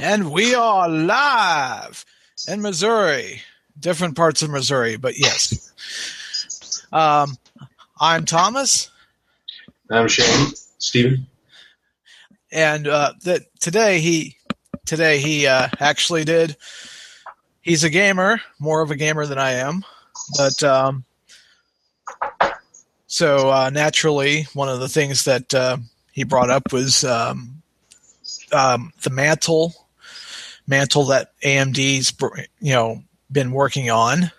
And we are live in Missouri, different parts of Missouri, but yes. Um, I'm Thomas. I'm Shane. Steven. And uh, that today he today he uh, actually did. He's a gamer, more of a gamer than I am, but um, so uh, naturally, one of the things that uh, he brought up was um, um, the mantle mantle that AMD's you know been working on,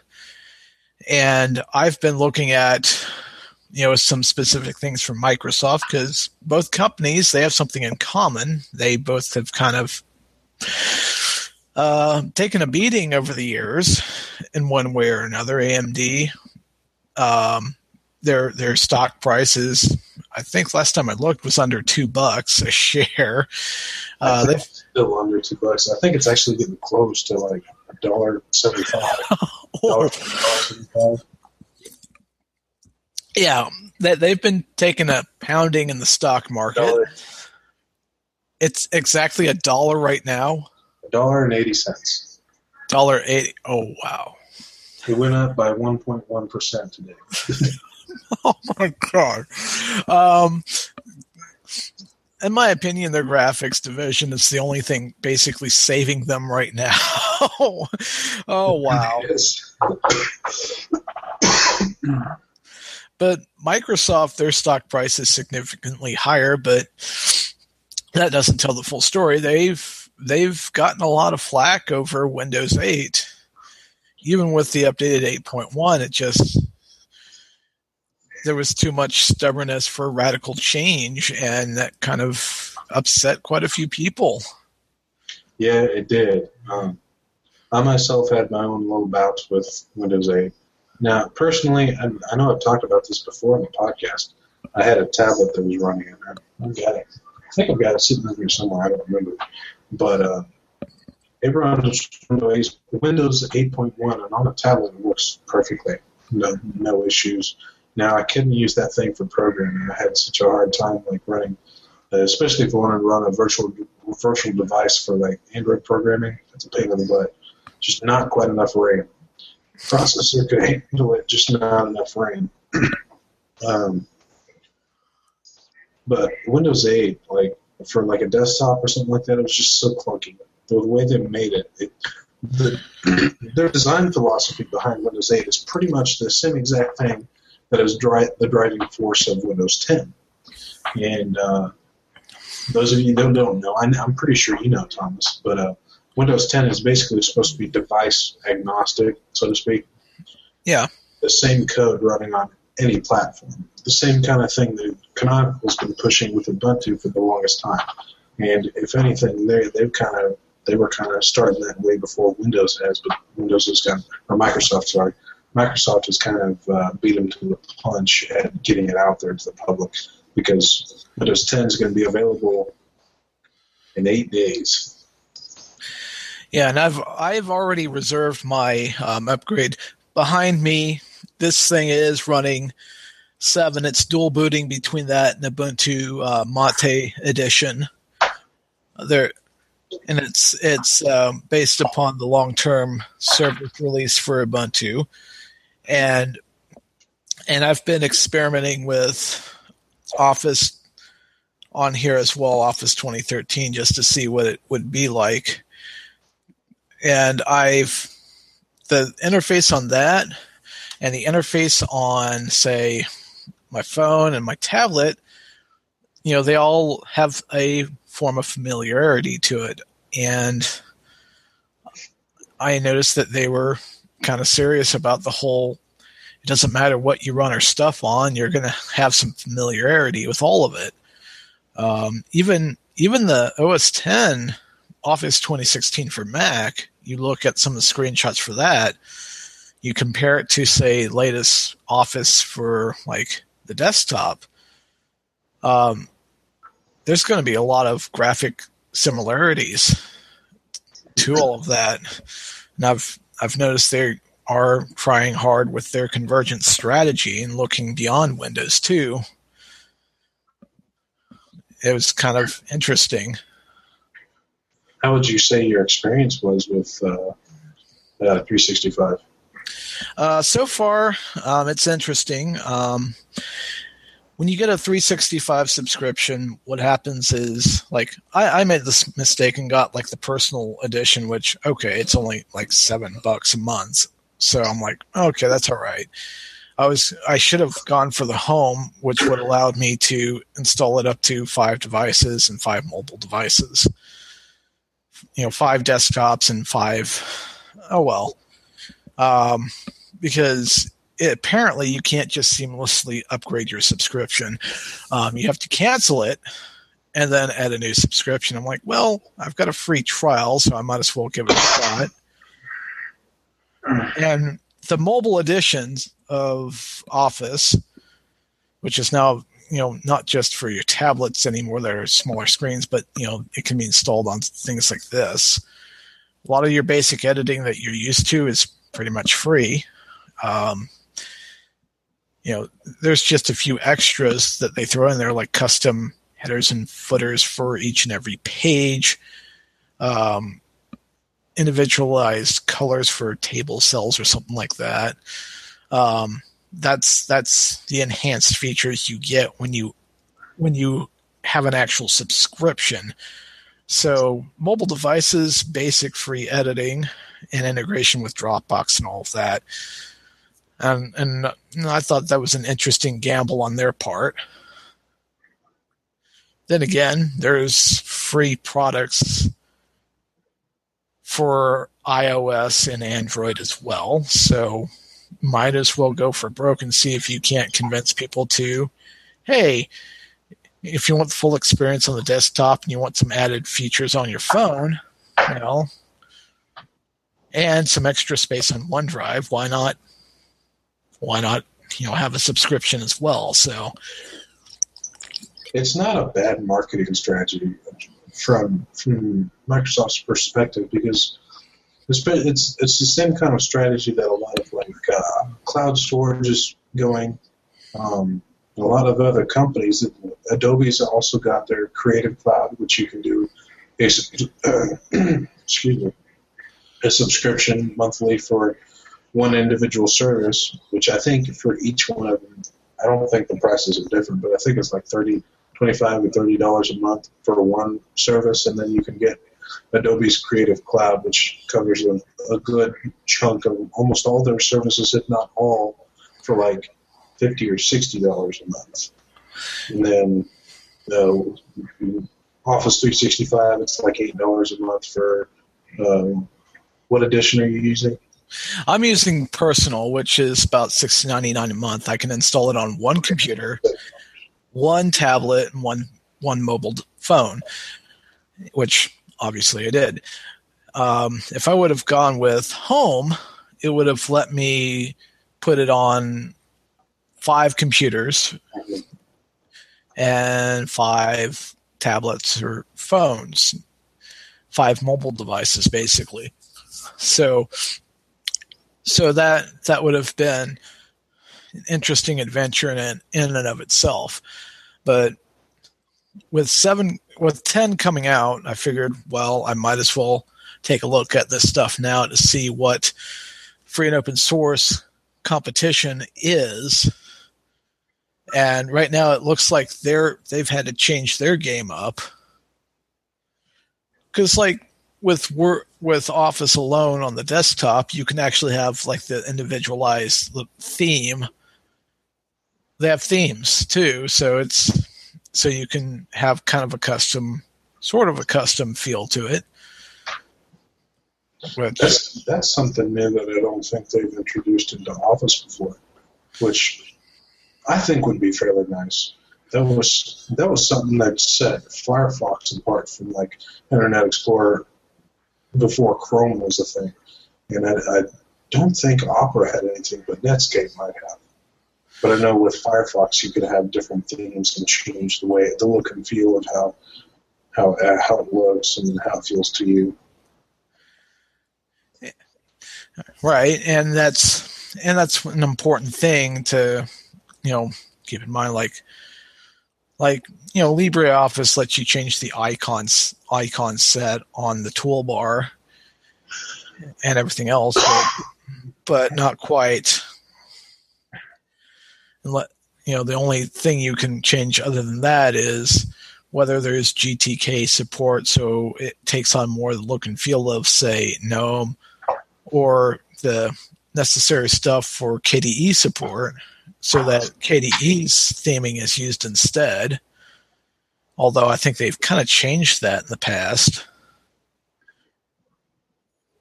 and I've been looking at you know some specific things from Microsoft because both companies they have something in common. They both have kind of uh, taken a beating over the years in one way or another. AMD, um, their their stock prices, I think last time I looked was under two bucks a share. Uh, they still under two bucks. I think it's actually getting close to like a dollar seventy five. Yeah, they, they've been taking a pounding in the stock market. Dollar. It's exactly a dollar right now. A dollar and eighty cents. Dollar eighty. Oh wow! It went up by one point one percent today. oh my god! Um, in my opinion, their graphics division is the only thing basically saving them right now. oh wow! but Microsoft, their stock price is significantly higher, but that doesn't tell the full story. They've they've gotten a lot of flack over Windows 8. Even with the updated 8.1, it just there was too much stubbornness for radical change, and that kind of upset quite a few people. Yeah, it did. Um, I myself had my own little bouts with Windows 8. Now, personally, I, I, know I've talked about this before in the podcast. I had a tablet that was running it. I've got it. I think I've got it sitting over here somewhere. I don't remember. But uh, it runs Windows, Windows 8.1, and on a tablet it works perfectly. No, no issues. Now I couldn't use that thing for programming. I had such a hard time like running, uh, especially if I wanted to run a virtual virtual device for like Android programming. It's a pain in the butt. Just not quite enough RAM. Processor could handle it, just not enough RAM. um, but Windows 8, like for like a desktop or something like that, it was just so clunky. The way they made it, it the, their design philosophy behind Windows 8 is pretty much the same exact thing that is dri- the driving force of Windows 10. And uh, those of you that don't know, I, am pretty sure you know, Thomas, but uh, Windows 10 is basically supposed to be device agnostic, so to speak. Yeah. The same code running on any platform. The same kind of thing that Canonical's been pushing with Ubuntu for the longest time. And if anything, they they've kind of they were kind of starting that way before Windows has, but Windows has got or Microsoft, sorry, Microsoft has kind of uh, beat them to the punch at getting it out there to the public because Windows 10 is going to be available in eight days. Yeah, and I've I've already reserved my um, upgrade. Behind me, this thing is running seven. It's dual booting between that and Ubuntu uh, Mate edition. There, and it's it's um, based upon the long term service release for Ubuntu and and I've been experimenting with Office on here as well, Office 2013, just to see what it would be like. And I've the interface on that and the interface on say my phone and my tablet, you know, they all have a form of familiarity to it. And I noticed that they were kind of serious about the whole it doesn't matter what you run our stuff on you're going to have some familiarity with all of it. Um, even even the os 10 office 2016 for mac you look at some of the screenshots for that you compare it to say latest office for like the desktop um, there's going to be a lot of graphic similarities to all of that. And i've I've noticed they are trying hard with their convergence strategy and looking beyond Windows 2. It was kind of interesting. how would you say your experience was with uh, uh, 365? Uh, so far, um, it's interesting. Um, when you get a 365 subscription, what happens is like I, I, made this mistake and got like the personal edition, which okay, it's only like seven bucks a month. So I'm like, okay, that's all right. I was I should have gone for the home, which would allowed me to install it up to five devices and five mobile devices. You know, five desktops and five. Oh well, um, because it, apparently you can't just seamlessly upgrade your subscription. Um, you have to cancel it and then add a new subscription. I'm like, well, I've got a free trial, so I might as well give it a shot. And the mobile editions of Office, which is now you know not just for your tablets anymore that are smaller screens, but you know it can be installed on things like this. A lot of your basic editing that you're used to is pretty much free. Um, you know, there's just a few extras that they throw in there, like custom headers and footers for each and every page. Um, individualized colors for table cells or something like that. Um, that's that's the enhanced features you get when you when you have an actual subscription. So mobile devices, basic free editing, and integration with Dropbox and all of that. And and I thought that was an interesting gamble on their part. Then again, there's free products for iOS and Android as well. So might as well go for broke and see if you can't convince people to, hey, if you want the full experience on the desktop and you want some added features on your phone, you know, and some extra space on OneDrive, why not? Why not, you know, have a subscription as well? So it's not a bad marketing strategy from from Microsoft's perspective because it's it's it's the same kind of strategy that a lot of like uh, cloud storage is going. Um, a lot of other companies, Adobe's also got their Creative Cloud, which you can do a excuse me a subscription monthly for one individual service, which I think for each one of them, I don't think the prices are different, but I think it's like thirty 25 or 30 dollars a month for one service and then you can get adobe's creative cloud which covers a, a good chunk of almost all their services if not all for like 50 or 60 dollars a month. And then uh, office 365 it's like eight dollars a month for um, what edition are you using I'm using personal, which is about six ninety nine a month. I can install it on one computer one tablet and one one mobile phone, which obviously I did. Um, if I would have gone with home, it would have let me put it on five computers and five tablets or phones, five mobile devices basically. So so that that would have been an interesting adventure in in and of itself. But with seven, with ten coming out, I figured, well, I might as well take a look at this stuff now to see what free and open source competition is. And right now, it looks like they're they've had to change their game up because, like with work with Office alone on the desktop, you can actually have like the individualized theme they have themes too, so it's so you can have kind of a custom, sort of a custom feel to it. Which, that's that's something new that I don't think they've introduced into Office before, which I think would be fairly nice. That was that was something that set Firefox apart from like Internet Explorer before Chrome was a thing, and I, I don't think Opera had anything, but Netscape might have. But I know with Firefox you can have different themes and change the way the look and feel of how how uh, how it looks and how it feels to you. Right, and that's and that's an important thing to you know keep in mind. Like like you know LibreOffice lets you change the icons icon set on the toolbar and everything else, but, but not quite. Let you know the only thing you can change other than that is whether there's GTK support, so it takes on more the look and feel of say GNOME, or the necessary stuff for KDE support so that KDE's theming is used instead. Although I think they've kind of changed that in the past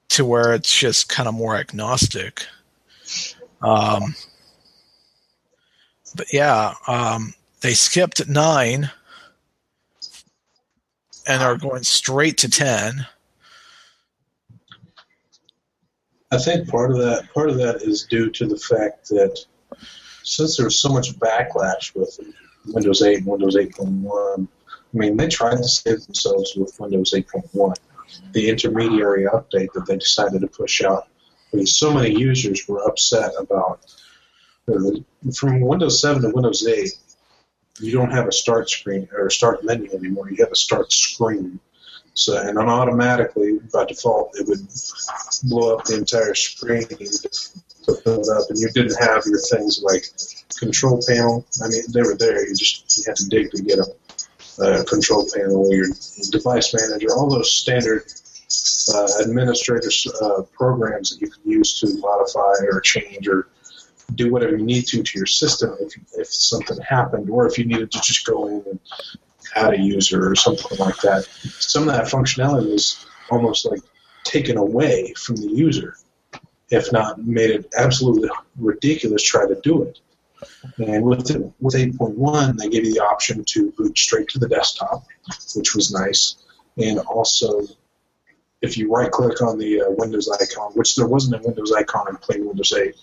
to where it's just kind of more agnostic. Um, but yeah, um, they skipped nine and are going straight to ten. I think part of that part of that is due to the fact that since there was so much backlash with Windows 8 and Windows 8.1, I mean, they tried to save themselves with Windows 8.1, the intermediary update that they decided to push out. Because so many users were upset about from Windows 7 to Windows 8, you don't have a start screen or start menu anymore. You have a start screen. So, and then automatically, by default, it would blow up the entire screen fill it up, and you didn't have your things like control panel. I mean, they were there. You just you had to dig to get them. Uh, control panel, your device manager, all those standard uh, administrator uh, programs that you can use to modify or change or do whatever you need to to your system if, if something happened, or if you needed to just go in and add a user or something like that. Some of that functionality was almost like taken away from the user if not made it absolutely ridiculous try to do it. And with it, with 8.1, they gave you the option to boot straight to the desktop, which was nice. And also, if you right click on the uh, Windows icon, which there wasn't a Windows icon in plain Windows 8,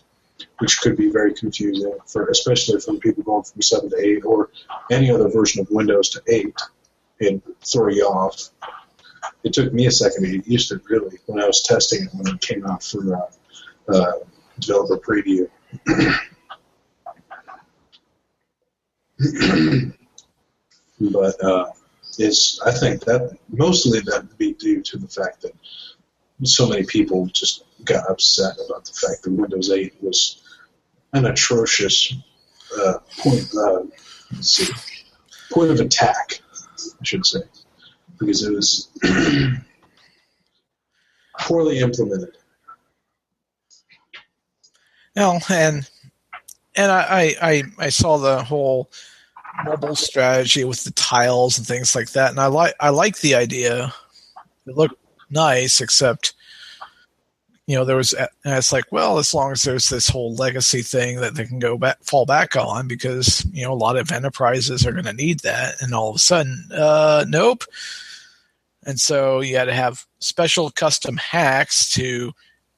which could be very confusing for especially for people going from 7 to 8 or any other version of Windows to 8 and throw you off. It took me a second to get used to it, really, when I was testing it when it came out for uh, uh, developer preview. but uh, it's I think that mostly that would be due to the fact that so many people just got upset about the fact that Windows 8 was an atrocious uh, point, uh, see, point of attack, I should say, because it was poorly implemented. No, and and I, I I saw the whole mobile strategy with the tiles and things like that, and I like I like the idea. It looked nice, except you know there was and it's like well as long as there's this whole legacy thing that they can go back fall back on because you know a lot of enterprises are going to need that and all of a sudden uh nope and so you had to have special custom hacks to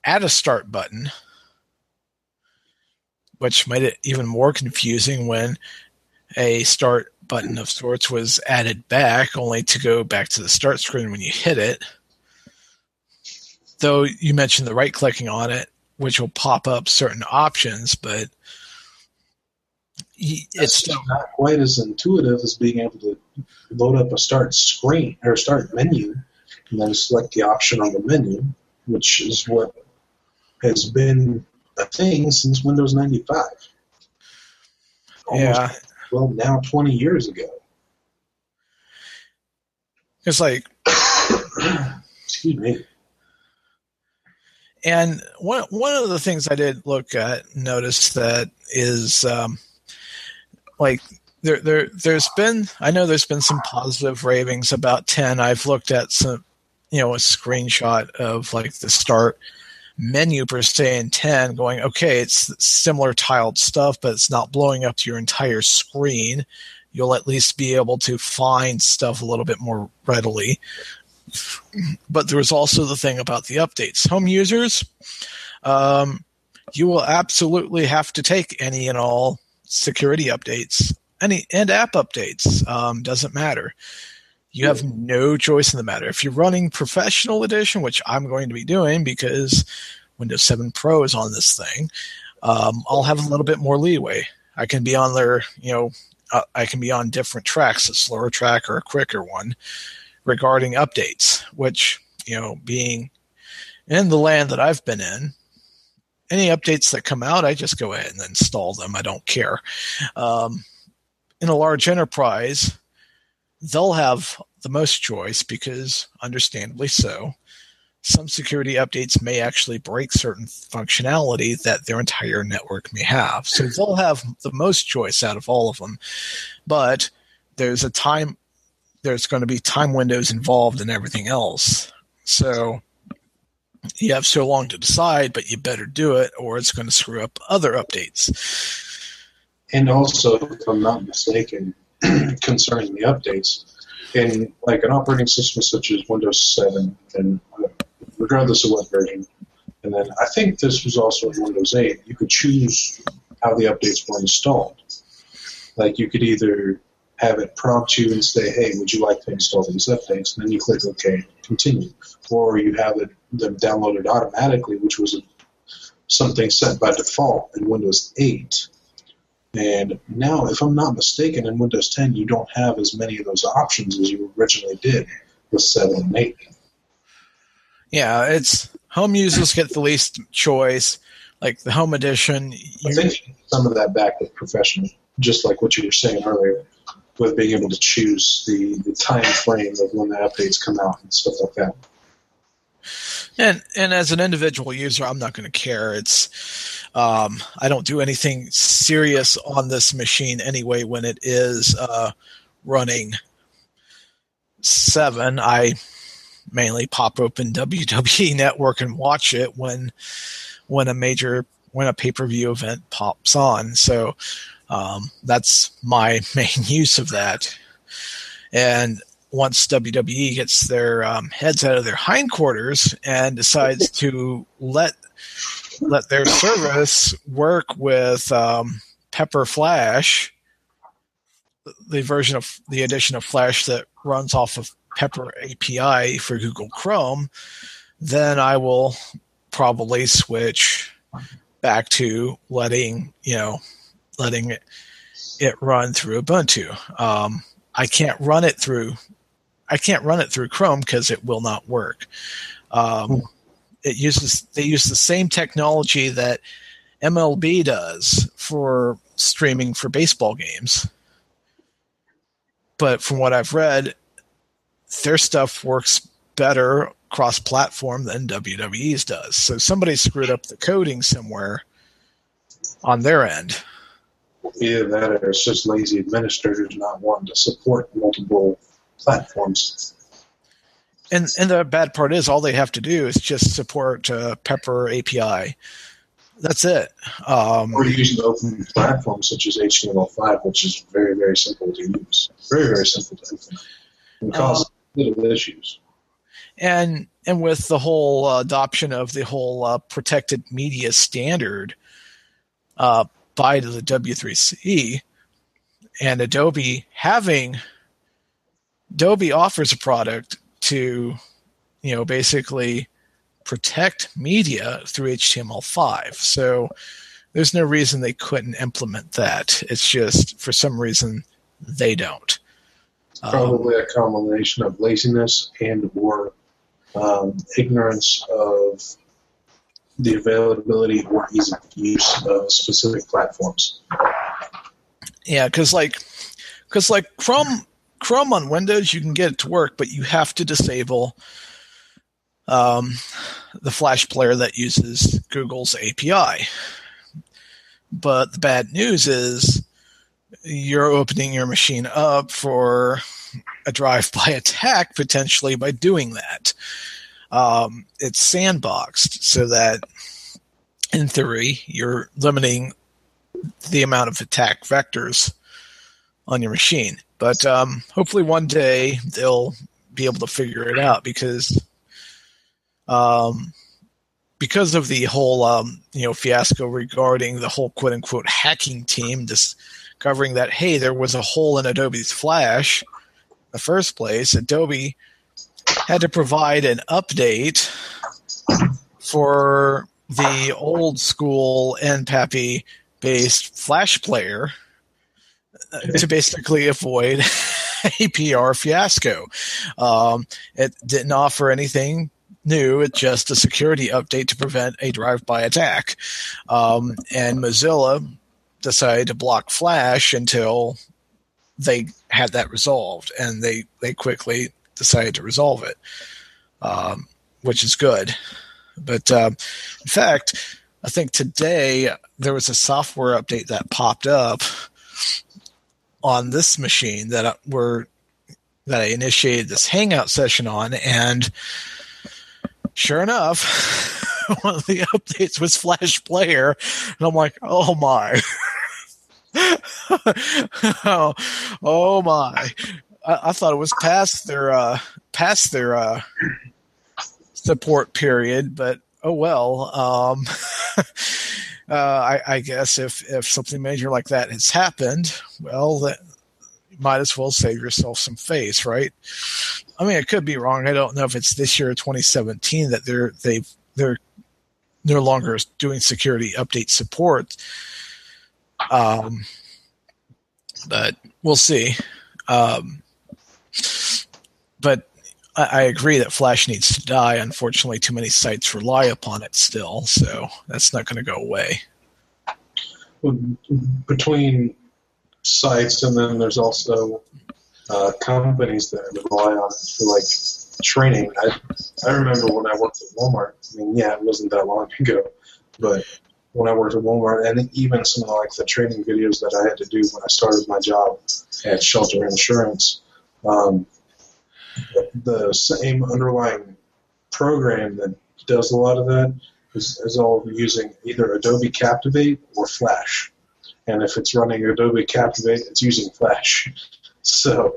add a start button which made it even more confusing when a start button of sorts was added back, only to go back to the start screen when you hit it. Though you mentioned the right clicking on it, which will pop up certain options, but it's not quite as intuitive as being able to load up a start screen or start menu and then select the option on the menu, which is what has been a thing since Windows 95. Almost, yeah. Well, now 20 years ago. It's like. Excuse me. And one one of the things I did look at, notice that is um, like there there there's been I know there's been some positive ravings about 10. I've looked at some you know a screenshot of like the start menu per se in 10 going, okay, it's similar tiled stuff, but it's not blowing up your entire screen. You'll at least be able to find stuff a little bit more readily. But there was also the thing about the updates. Home users, um, you will absolutely have to take any and all security updates, any and app updates. Um, doesn't matter. You have no choice in the matter. If you're running professional edition, which I'm going to be doing because Windows 7 Pro is on this thing, um, I'll have a little bit more leeway. I can be on there, you know, uh, I can be on different tracks, a slower track or a quicker one, regarding updates. Which you know, being in the land that I've been in, any updates that come out, I just go ahead and install them. I don't care. Um, in a large enterprise, they'll have the most choice because, understandably so, some security updates may actually break certain functionality that their entire network may have. So they'll have the most choice out of all of them. But there's a time, there's going to be time windows involved in everything else. So you have so long to decide, but you better do it or it's going to screw up other updates. And also, if I'm not mistaken, concerning the updates, in like an operating system such as Windows 7 and uh, regardless of what version. And then I think this was also in Windows 8. You could choose how the updates were installed. Like you could either have it prompt you and say, "Hey, would you like to install these updates?" And then you click OK, continue, or you have it them downloaded automatically, which was something set by default in Windows 8. And now, if I'm not mistaken, in Windows 10, you don't have as many of those options as you originally did with 7 and 8. Yeah, it's home users get the least choice. Like the home edition, I think some of that back with professional, just like what you were saying earlier, with being able to choose the, the time frame of when the updates come out and stuff like that. And and as an individual user, I'm not going to care. It's um, I don't do anything serious on this machine anyway. When it is uh, running seven, I mainly pop open WWE Network and watch it when when a major when a pay per view event pops on. So um, that's my main use of that. And once WWE gets their um, heads out of their hindquarters and decides to let let their service work with um, Pepper Flash, the version of the edition of Flash that runs off of Pepper API for Google Chrome, then I will probably switch back to letting you know letting it, it run through Ubuntu. Um, I can't run it through I can't run it through Chrome because it will not work. Um, it uses they use the same technology that MLB does for streaming for baseball games. But from what I've read, their stuff works better cross platform than WWE's does. So somebody screwed up the coding somewhere on their end. Either that or it's just lazy administrators not wanting to support multiple platforms. And and the bad part is all they have to do is just support uh, Pepper API. That's it. Um, or use an open platform such as HTML5, which is very very simple to use. Very very simple to implement. And cause uh, little issues. And and with the whole uh, adoption of the whole uh, protected media standard uh, by the W3C and Adobe having Adobe offers a product to, you know, basically protect media through HTML5. So there's no reason they couldn't implement that. It's just for some reason they don't. Probably um, a combination of laziness and or um, ignorance of the availability or ease of use of specific platforms. Yeah, because like, because like Chrome Chrome on Windows, you can get it to work, but you have to disable um, the Flash player that uses Google's API. But the bad news is you're opening your machine up for a drive-by attack potentially by doing that. Um, it's sandboxed so that, in theory, you're limiting the amount of attack vectors on your machine. But um, hopefully one day they'll be able to figure it out because um, because of the whole um, you know fiasco regarding the whole quote unquote hacking team discovering that hey there was a hole in Adobe's Flash in the first place Adobe had to provide an update for the old school NPAPI based Flash player to basically avoid a PR fiasco. Um, it didn't offer anything new. It's just a security update to prevent a drive-by attack. Um, and Mozilla decided to block Flash until they had that resolved, and they they quickly decided to resolve it, um, which is good. But um, in fact, I think today there was a software update that popped up on this machine that were that I initiated this Hangout session on, and sure enough, one of the updates was Flash Player, and I'm like, oh my. oh, oh my! I, I, thought it was past their uh, past their uh, support period, but oh well. Um, uh, I, I, guess if if something major like that has happened, well, that might as well save yourself some face, right? I mean, it could be wrong. I don't know if it's this year or 2017 that they're they've they're no longer doing security update support. Um, but we'll see. Um, but I, agree that Flash needs to die. Unfortunately, too many sites rely upon it still, so that's not going to go away. Between sites, and then there's also uh, companies that rely on it for like training. I I remember when I worked at Walmart. I mean, yeah, it wasn't that long ago, but when I worked at Walmart, and even some of like the training videos that I had to do when I started my job at Shelter Insurance, um, the same underlying program that does a lot of that is, is all using either Adobe Captivate or Flash. And if it's running Adobe Captivate, it's using Flash. So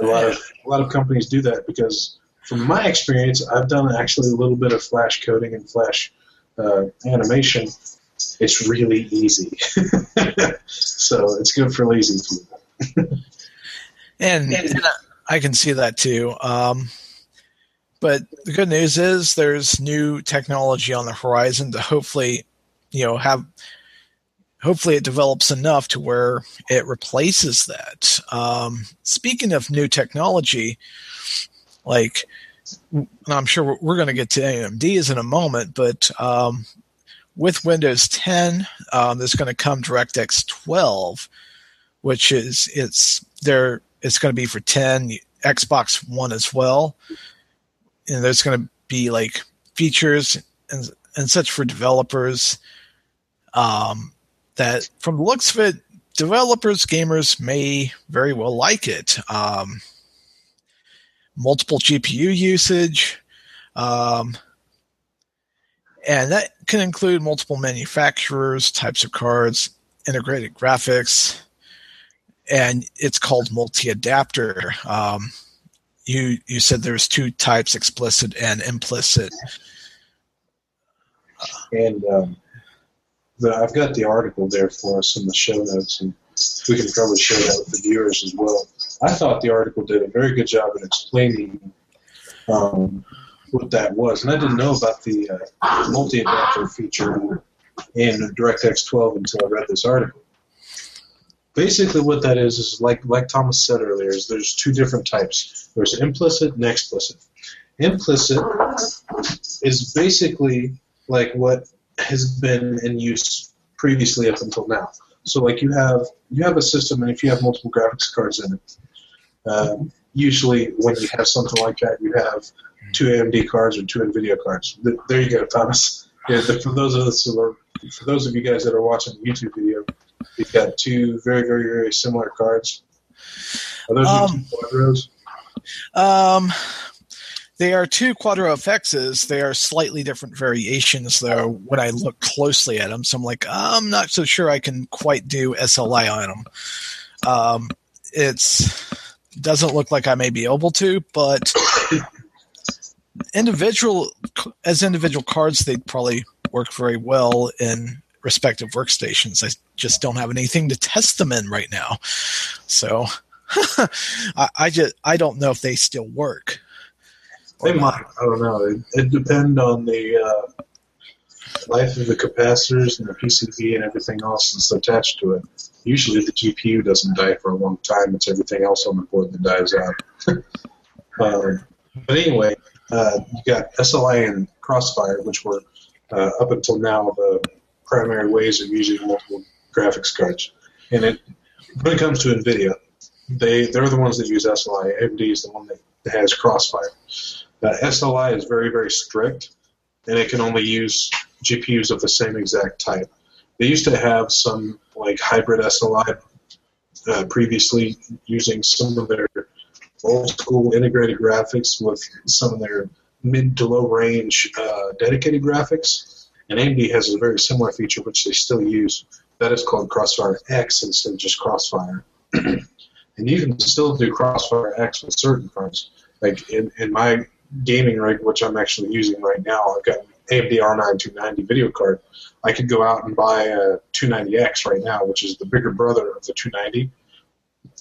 a lot of a lot of companies do that because, from my experience, I've done actually a little bit of Flash coding and Flash uh, animation, it's really easy. so it's good for lazy people. and, and, I can see that too. Um, but the good news is there's new technology on the horizon to hopefully, you know, have hopefully it develops enough to where it replaces that. Um, speaking of new technology, like I'm sure we're, going to get to AMDs in a moment, but um, with Windows 10, um, there's going to come DirectX 12, which is it's there. It's going to be for 10, Xbox One as well, and there's going to be like features and and such for developers. Um, that from the looks of it, developers, gamers may very well like it. Um, multiple GPU usage. Um, and that can include multiple manufacturers, types of cards, integrated graphics, and it's called multi-adapter. Um, you you said there's two types, explicit and implicit. And um, the, I've got the article there for us in the show notes, and we can probably share that with the viewers as well. I thought the article did a very good job at explaining um, what that was, and I didn't know about the uh, multi-adapter feature in DirectX 12 until I read this article. Basically, what that is is like like Thomas said earlier, is there's two different types. There's implicit and explicit. Implicit is basically like what has been in use previously up until now. So like you have you have a system, and if you have multiple graphics cards in it, um, usually when you have something like that, you have two AMD cards or two NVIDIA cards. There you go, Thomas. Yeah, for those of us who are, for those of you guys that are watching the YouTube video, you've got two very, very, very similar cards. Are those um, two quadros? Um, they are two Quadro FXs. They are slightly different variations, though, when I look closely at them. So I'm like, I'm not so sure I can quite do SLI on them. Um, it's doesn't look like I may be able to, but individual as individual cards, they'd probably work very well in respective workstations. I just don't have anything to test them in right now, so I, I just I don't know if they still work. They might. I don't know. It, it depends on the uh, life of the capacitors and the PCB and everything else that's attached to it. usually the GPU doesn't die for a long time. It's everything else on the board that dies out. um, but anyway, uh, you got SLI and Crossfire, which were uh, up until now the primary ways of using multiple graphics cards. And it, when it comes to NVIDIA, they they're the ones that use SLI. AMD is the one that has Crossfire. Uh, SLI is very very strict, and it can only use GPUs of the same exact type. They used to have some like hybrid SLI uh, previously using some of their old school integrated graphics with some of their mid to low range uh, dedicated graphics. And AMD has a very similar feature which they still use. That is called Crossfire X instead of just Crossfire. and you can still do Crossfire X with certain cards. Like in, in my gaming rig, which I'm actually using right now, I've got an AMD R9 290 video card. I could go out and buy a 290X right now, which is the bigger brother of the 290,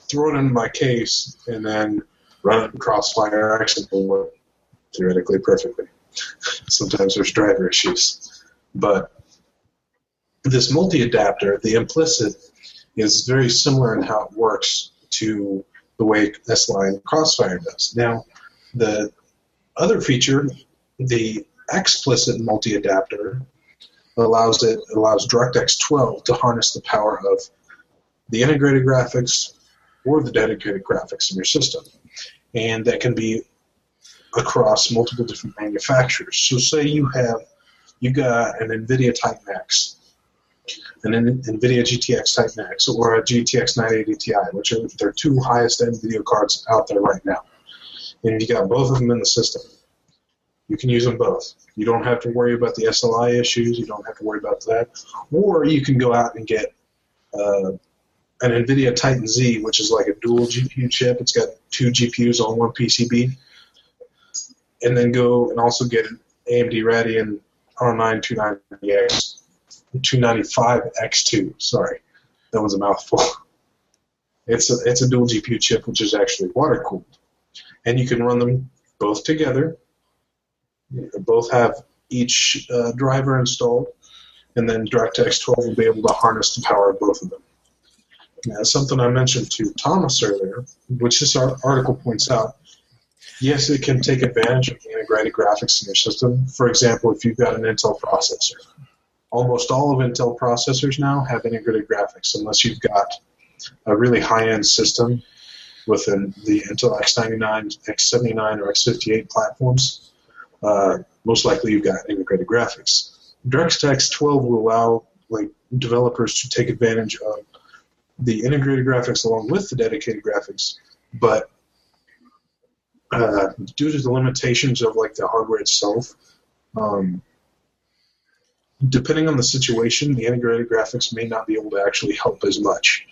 throw it in my case, and then run it in Crossfire X and it'll work theoretically perfectly. Sometimes there's driver issues. But this multi adapter, the implicit, is very similar in how it works to the way S-Line Crossfire does. Now, the other feature, the explicit multi adapter, allows it allows DirectX 12 to harness the power of the integrated graphics or the dedicated graphics in your system, and that can be across multiple different manufacturers. So, say you have you got an NVIDIA Titan X, an NVIDIA GTX Titan X, or a GTX 980 Ti, which are their two highest end video cards out there right now, and you got both of them in the system. You can use them both. You don't have to worry about the SLI issues. You don't have to worry about that. Or you can go out and get uh, an NVIDIA Titan Z, which is like a dual GPU chip. It's got two GPUs on one PCB. And then go and also get an AMD Radeon R9 290X, 295X2. Sorry, that was a mouthful. It's a, it's a dual GPU chip, which is actually water cooled. And you can run them both together both have each uh, driver installed, and then DirectX 12 will be able to harness the power of both of them. Now, something I mentioned to Thomas earlier, which this article points out, yes, it can take advantage of the integrated graphics in your system. For example, if you've got an Intel processor, almost all of Intel processors now have integrated graphics, unless you've got a really high-end system within the Intel X99, X79, or X58 platforms uh, most likely you've got integrated graphics. DirectX 12 will allow like developers to take advantage of the integrated graphics along with the dedicated graphics, but uh, due to the limitations of like the hardware itself, um, depending on the situation, the integrated graphics may not be able to actually help as much.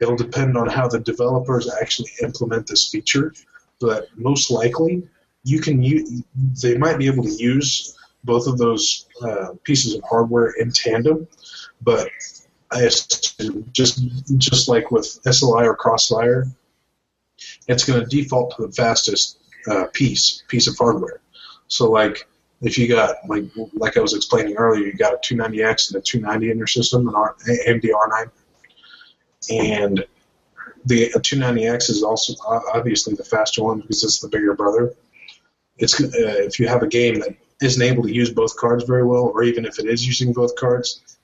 It'll depend on how the developers actually implement this feature, but most likely you can they might be able to use both of those uh, pieces of hardware in tandem, but I just just like with SLI or Crossfire, it's going to default to the fastest uh, piece piece of hardware. So like if you got like like I was explaining earlier, you got a 290X and a 290 in your system, an R, AMD R9, and the 290X is also obviously the faster one because it's the bigger brother it's uh, if you have a game that isn't able to use both cards very well, or even if it is using both cards,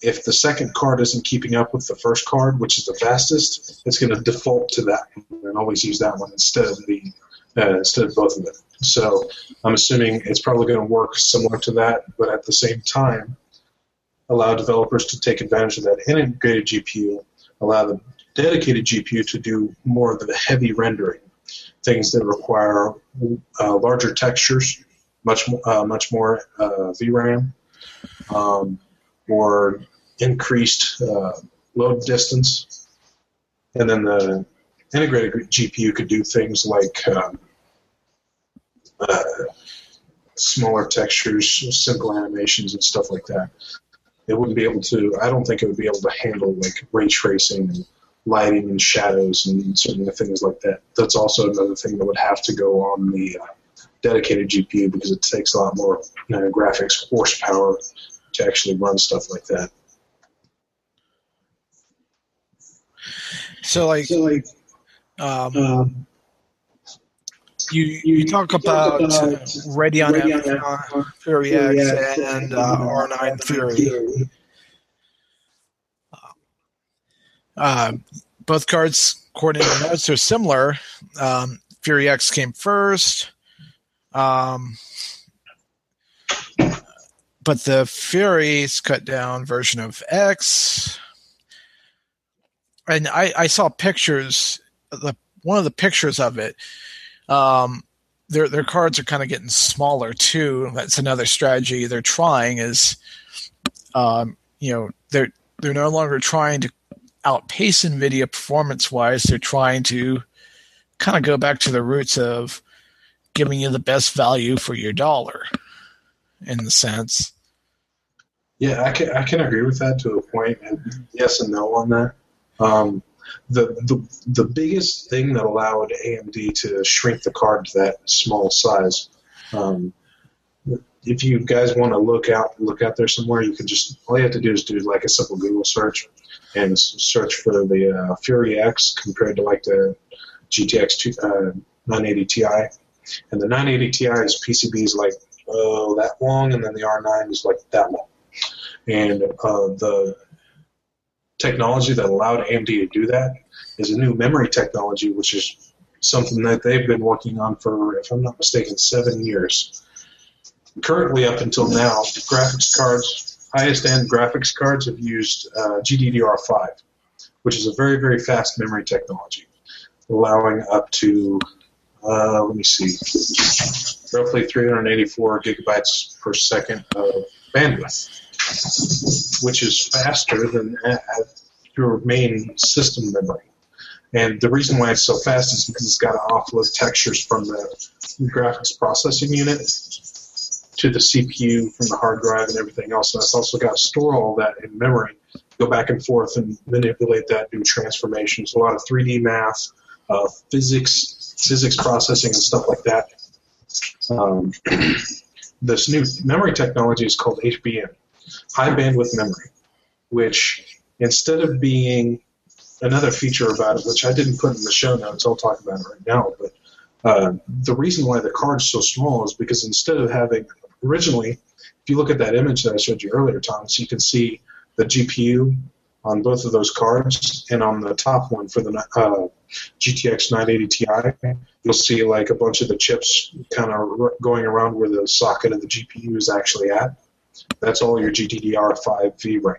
if the second card isn't keeping up with the first card, which is the fastest, it's going to default to that and always use that one instead of the uh, instead of both of them. So I'm assuming it's probably going to work similar to that, but at the same time, allow developers to take advantage of that integrated GPU, allow the dedicated GPU to do more of the heavy rendering things that require uh, larger textures, much uh, much more uh, VRAM, um, or increased uh, load distance, and then the integrated GPU could do things like um, uh, smaller textures, simple animations, and stuff like that. It wouldn't be able to. I don't think it would be able to handle like ray tracing and lighting and shadows and certain things like that. That's also another thing that would have to go on the uh, dedicated GPU because it takes a lot more you know, graphics horsepower to actually run stuff like that. So like, So like, um, um, you you talk about about uh, Radeon, Radeon uh, Fury X and uh, R9 Fury. Uh, both cards, according to notes, are similar. Um, Fury X came first. Um, but the Fury's cut down version of X. And I, I saw pictures, the one of the pictures of it. Um, their their cards are kind of getting smaller too. That's another strategy they're trying is, um, you know, they're they're no longer trying to outpace Nvidia performance wise. They're trying to kind of go back to the roots of giving you the best value for your dollar, in the sense. Yeah, I can I can agree with that to a point, and yes and no on that. Um, the the the biggest thing that allowed AMD to shrink the card to that small size. Um, if you guys want to look out look out there somewhere, you can just all you have to do is do like a simple Google search and search for the uh, Fury X compared to like the GTX two, uh, 980 Ti, and the 980 Ti's PCB is like oh that long, and then the R9 is like that long and uh, the technology that allowed AMD to do that is a new memory technology, which is something that they've been working on for, if I'm not mistaken, seven years. Currently, up until now, graphics cards, highest end graphics cards, have used uh, GDDR5, which is a very, very fast memory technology, allowing up to, uh, let me see, roughly 384 gigabytes per second of bandwidth which is faster than your main system memory. And the reason why it's so fast is because it's got to offload textures from the graphics processing unit to the CPU from the hard drive and everything else. And it's also got to store all that in memory, go back and forth and manipulate that, do transformations, a lot of 3D math, uh, physics, physics processing, and stuff like that. Um, this new memory technology is called HBM high bandwidth memory, which instead of being another feature about it, which I didn't put in the show notes, I'll talk about it right now. But uh, the reason why the card's so small is because instead of having originally, if you look at that image that I showed you earlier, Thomas, you can see the GPU on both of those cards, and on the top one for the uh, GTX 980 Ti, you'll see like a bunch of the chips kind of going around where the socket of the GPU is actually at. That's all your GDDR5 VRAM.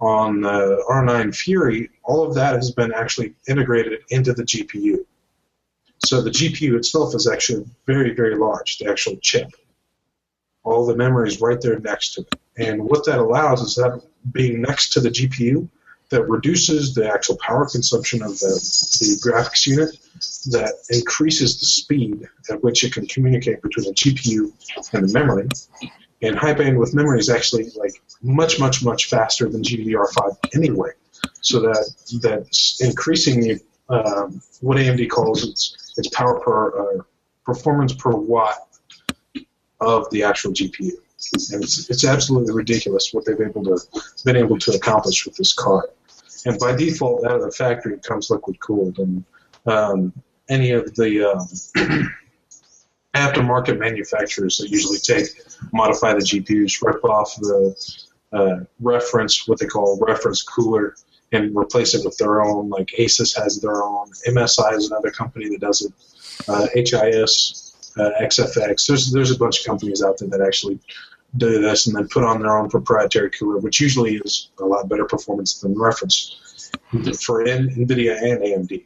On the R9 Fury, all of that has been actually integrated into the GPU. So the GPU itself is actually very, very large, the actual chip. All the memory is right there next to it. And what that allows is that being next to the GPU, that reduces the actual power consumption of the, the graphics unit, that increases the speed at which it can communicate between the GPU and the memory, and high bandwidth memory is actually like much much much faster than GDDR5 anyway. So that that's increasing the um, what AMD calls its its power per uh, performance per watt of the actual GPU, it's it's absolutely ridiculous what they've able to been able to accomplish with this card. And by default, out of the factory, comes liquid cooled, and um, any of the um, aftermarket manufacturers that usually take modify the GPUs, rip off the uh, reference, what they call reference cooler, and replace it with their own. Like Asus has their own, MSI is another company that does it, uh, HIS, uh, XFX. There's there's a bunch of companies out there that actually do this and then put on their own proprietary cooler, which usually is a lot better performance than reference for NVIDIA and AMD.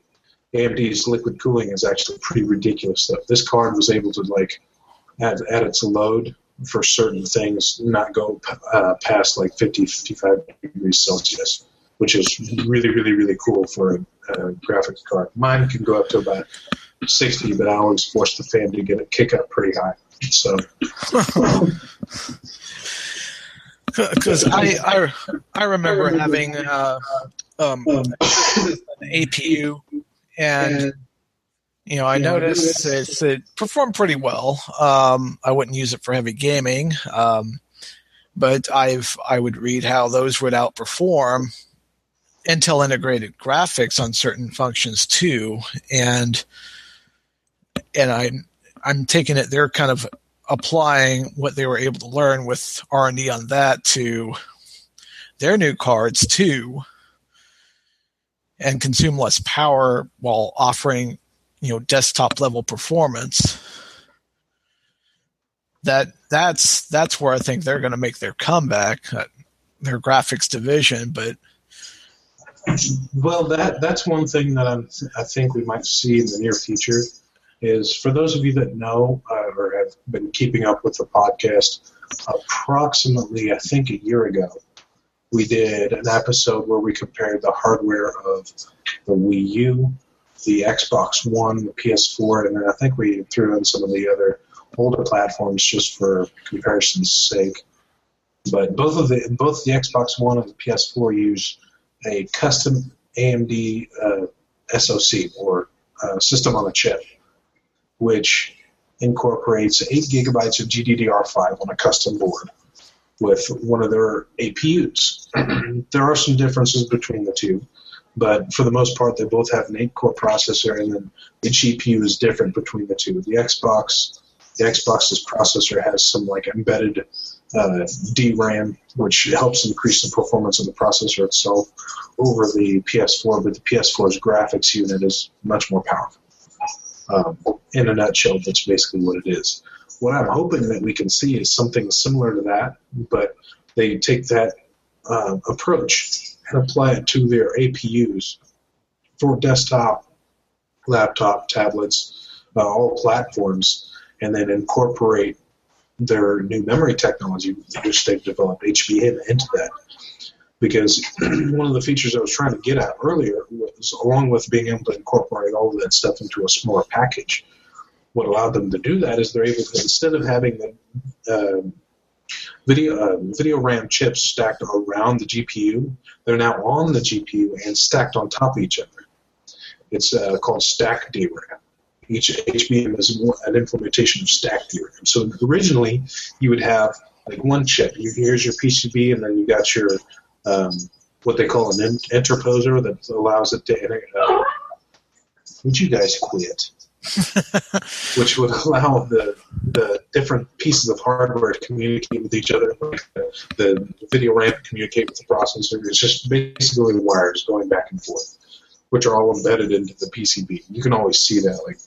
AMD's liquid cooling is actually pretty ridiculous stuff. This card was able to like at, at its load for certain things not go uh, past like 50 55 degrees celsius which is really really really cool for a, a graphics card mine can go up to about 60 but i always force the fan to get it kick up pretty high so. Because I, I I remember having uh, um, an APU, and you know I noticed it's, it performed pretty well. Um, I wouldn't use it for heavy gaming, um, but I've I would read how those would outperform Intel integrated graphics on certain functions too, and and I I'm taking it they're kind of applying what they were able to learn with R and D on that to their new cards too, and consume less power while offering you know desktop level performance. That that's that's where I think they're going to make their comeback, uh, their graphics division, but well, that that's one thing that I'm, I think we might see in the near future is for those of you that know uh, or have been keeping up with the podcast, approximately I think a year ago, we did an episode where we compared the hardware of the Wii U, the Xbox One, the PS4, and then I think we threw in some of the other older platforms just for comparison's sake. But both of the both the Xbox One and the PS4 use a custom AMD uh, SoC or uh, system on a chip, which incorporates 8 gigabytes of GDDR5 on a custom board with one of their APUs. there are some differences between the two, but for the most part, they both have an 8 core processor, and then the GPU is different between the two. The Xbox, the Xbox's processor has some like embedded uh, DRAM, which helps increase the performance of the processor itself over the PS4, but the PS4's graphics unit is much more powerful. Um, in a nutshell, that's basically what it is. What I'm hoping that we can see is something similar to that, but they take that uh, approach and apply it to their APUs for desktop, laptop, tablets, uh, all platforms, and then incorporate their new memory technology, which they've developed, HBM, into that. Because one of the features I was trying to get at earlier was, along with being able to incorporate all of that stuff into a smaller package, what allowed them to do that is they're able to, instead of having the uh, video uh, video RAM chips stacked around the GPU, they're now on the GPU and stacked on top of each other. It's uh, called stack DRAM each HBM is an implementation of stacked DRAM. So originally, you would have like one chip. Here's your PCB, and then you got your um, what they call an interposer that allows it to. Uh, would you guys quit? which would allow the the different pieces of hardware to communicate with each other. The, the video RAM communicate with the processor. It's just basically wires going back and forth, which are all embedded into the PCB. You can always see that, like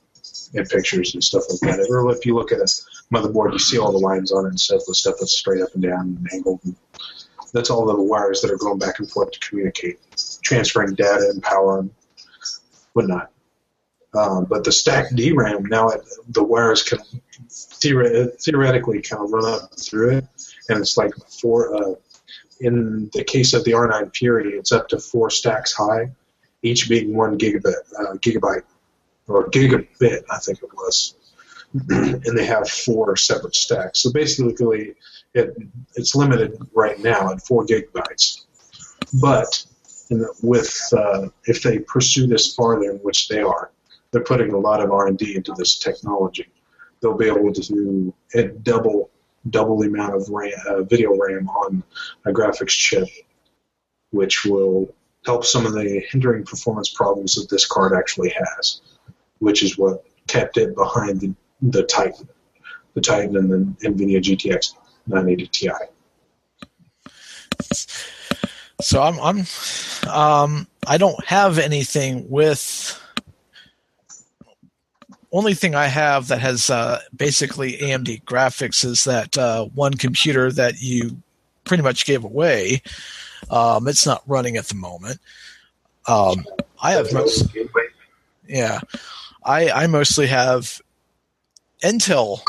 in pictures and stuff like that. Or if you look at a motherboard, you see all the lines on it and stuff, the stuff that's straight up and down and angled. And that's all the wires that are going back and forth to communicate, transferring data and power and whatnot. Um, but the stacked DRAM now the wires can theoretically kind of run up through it, and it's like four. Uh, in the case of the R9 Fury, it's up to four stacks high, each being one gigabit uh, gigabyte or gigabit, I think it was. and they have four separate stacks. So basically, it, it's limited right now at four gigabytes. But the, with uh, if they pursue this farther, which they are, they're putting a lot of R and D into this technology. They'll be able to do double double the amount of RAM, uh, video RAM on a graphics chip, which will help some of the hindering performance problems that this card actually has which is what kept it behind the, the Titan, the Titan and the NVIDIA GTX 980 Ti. So I'm, I'm, um, I don't have anything with. Only thing I have that has uh, basically AMD graphics is that uh, one computer that you pretty much gave away. Um, it's not running at the moment. Um, I have most. Yeah, I I mostly have Intel.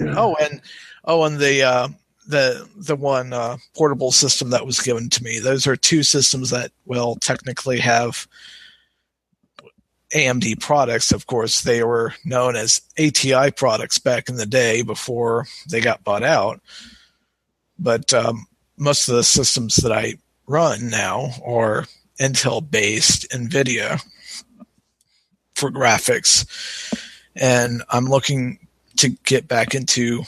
Oh, and oh, and the uh, the the one uh, portable system that was given to me. Those are two systems that will technically have AMD products. Of course, they were known as ATI products back in the day before they got bought out. But um, most of the systems that I run now are Intel based NVIDIA for graphics, and I'm looking to get back into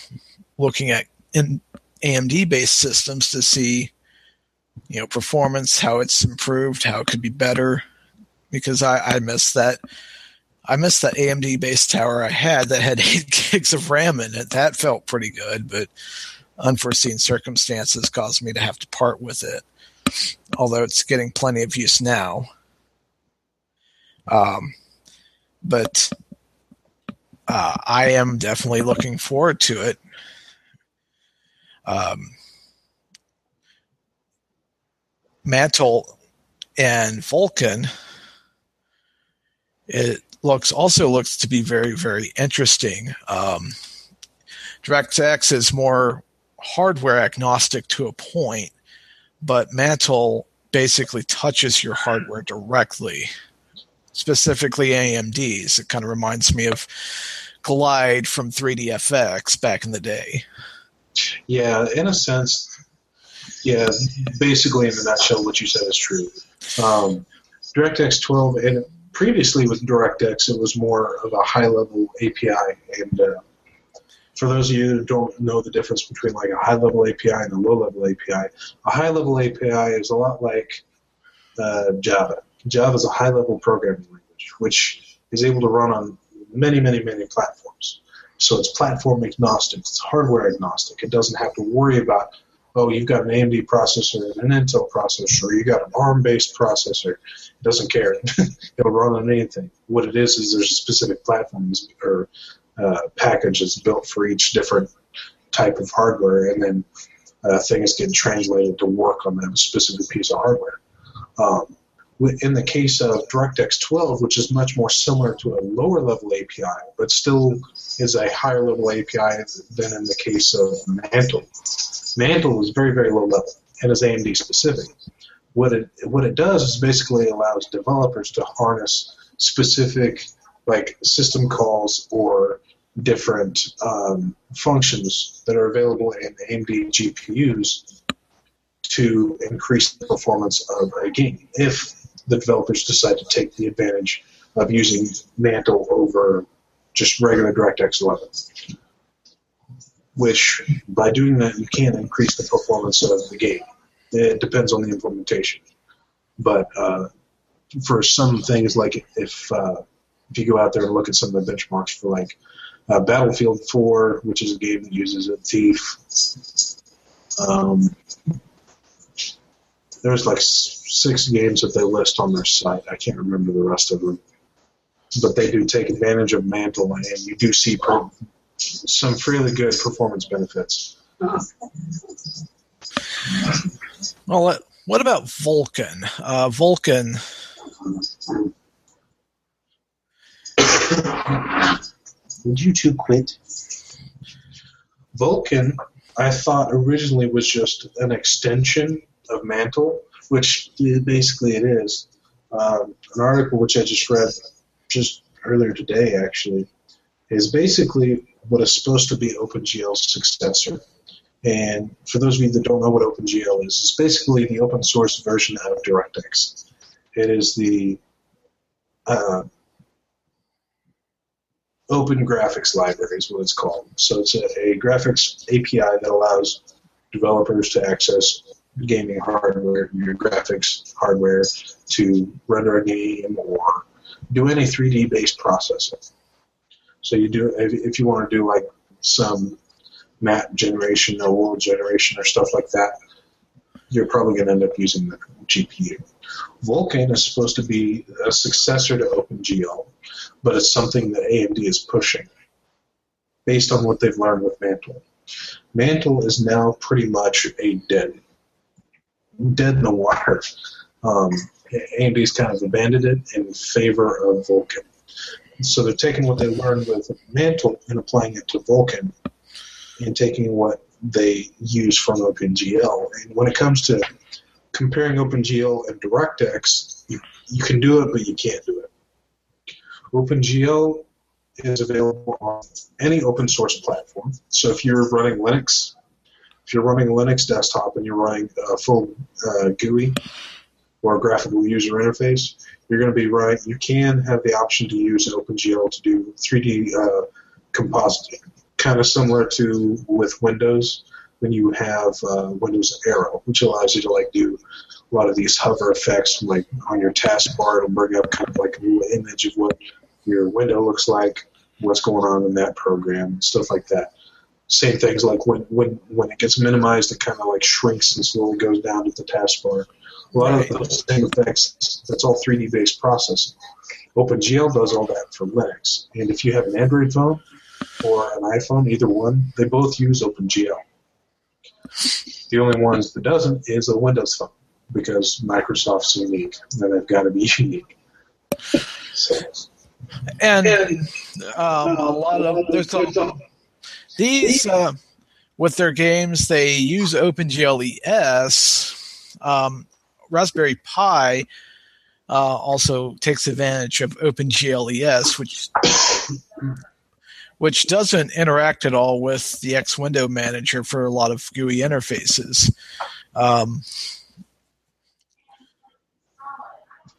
looking at in AMD based systems to see you know performance, how it's improved, how it could be better. Because I, I missed that. I missed that AMD based tower I had that had eight gigs of RAM in it. That felt pretty good, but unforeseen circumstances caused me to have to part with it. Although it's getting plenty of use now. Um, but uh, I am definitely looking forward to it. Um, Mantle and Vulkan, it looks also looks to be very very interesting. Um, DirectX is more hardware agnostic to a point, but Mantle basically touches your hardware directly, specifically AMD's. It kind of reminds me of Glide from 3DFX back in the day. Yeah, in a sense, yeah, basically in a nutshell, what you said is true. Um, DirectX 12, and previously with DirectX, it was more of a high level API. And uh, for those of you who don't know the difference between like a high level API and a low level API, a high level API is a lot like uh, Java. Java is a high level programming language, which is able to run on many, many, many platforms. So it's platform agnostic, it's hardware agnostic. It doesn't have to worry about oh, you've got an AMD processor and an Intel processor, or you got an ARM-based processor. It doesn't care. It'll run on anything. What it is is there's a specific platform or uh, package that's built for each different type of hardware, and then uh, things get translated to work on that specific piece of hardware. Um, in the case of DirectX 12, which is much more similar to a lower level API, but still is a higher level API than in the case of Mantle. Mantle is very, very low level and is AMD specific. What it what it does is basically allows developers to harness specific like system calls or different um, functions that are available in AMD GPUs to increase the performance of a game if the developers decide to take the advantage of using Mantle over just regular DirectX 11 which by doing that you can increase the performance of the game. It depends on the implementation, but uh, for some things like if uh, if you go out there and look at some of the benchmarks for like uh, Battlefield 4, which is a game that uses a thief. Um, there's like six games that they list on their site. I can't remember the rest of them, but they do take advantage of Mantle, and you do see some fairly good performance benefits. Well, what about Vulkan? Uh, Vulkan. Would you two quit? Vulkan, I thought originally was just an extension of Mantle, which basically it is. Um, an article which I just read just earlier today, actually, is basically what is supposed to be OpenGL's successor. And for those of you that don't know what OpenGL is, it's basically the open source version of DirectX. It is the uh, Open Graphics Library is what it's called. So it's a, a graphics API that allows developers to access gaming hardware, your graphics hardware, to render a game or do any 3D based processing. So you do if, you want to do like some map generation or world generation or stuff like that, you're probably going to end up using the GPU. Vulkan is supposed to be a successor to OpenGL, but it's something that AMD is pushing based on what they've learned with Mantle. Mantle is now pretty much a dead, dead in the water. Um, AMD's kind of abandoned it in favor of Vulkan. So they're taking what they learned with Mantle and applying it to Vulkan, and taking what they use from OpenGL. And when it comes to comparing OpenGL and DirectX, you, you can do it, but you can't do it. OpenGL is available on any open source platform. So if you're running Linux, if you're running a Linux desktop and you're running a full uh, GUI or graphical user interface, you're going to be right. You can have the option to use OpenGL to do 3D uh, compositing, kind of similar to with Windows. when you have uh, Windows Aero, which allows you to like do a lot of these hover effects, like on your taskbar. It'll bring up kind of like a little image of what your window looks like, what's going on in that program, stuff like that. Same things like when when when it gets minimized, it kind of like shrinks and slowly goes down to the taskbar. A lot right. of those same effects. That's all 3D based processing. OpenGL does all that for Linux, and if you have an Android phone or an iPhone, either one, they both use OpenGL. The only ones that doesn't is a Windows phone because Microsoft's unique and they've got to be unique. So. And um, a lot of there's a, these uh, with their games they use OpenGL ES. Um, Raspberry Pi uh, also takes advantage of OpenGL ES, which which doesn't interact at all with the X window manager for a lot of GUI interfaces. Um,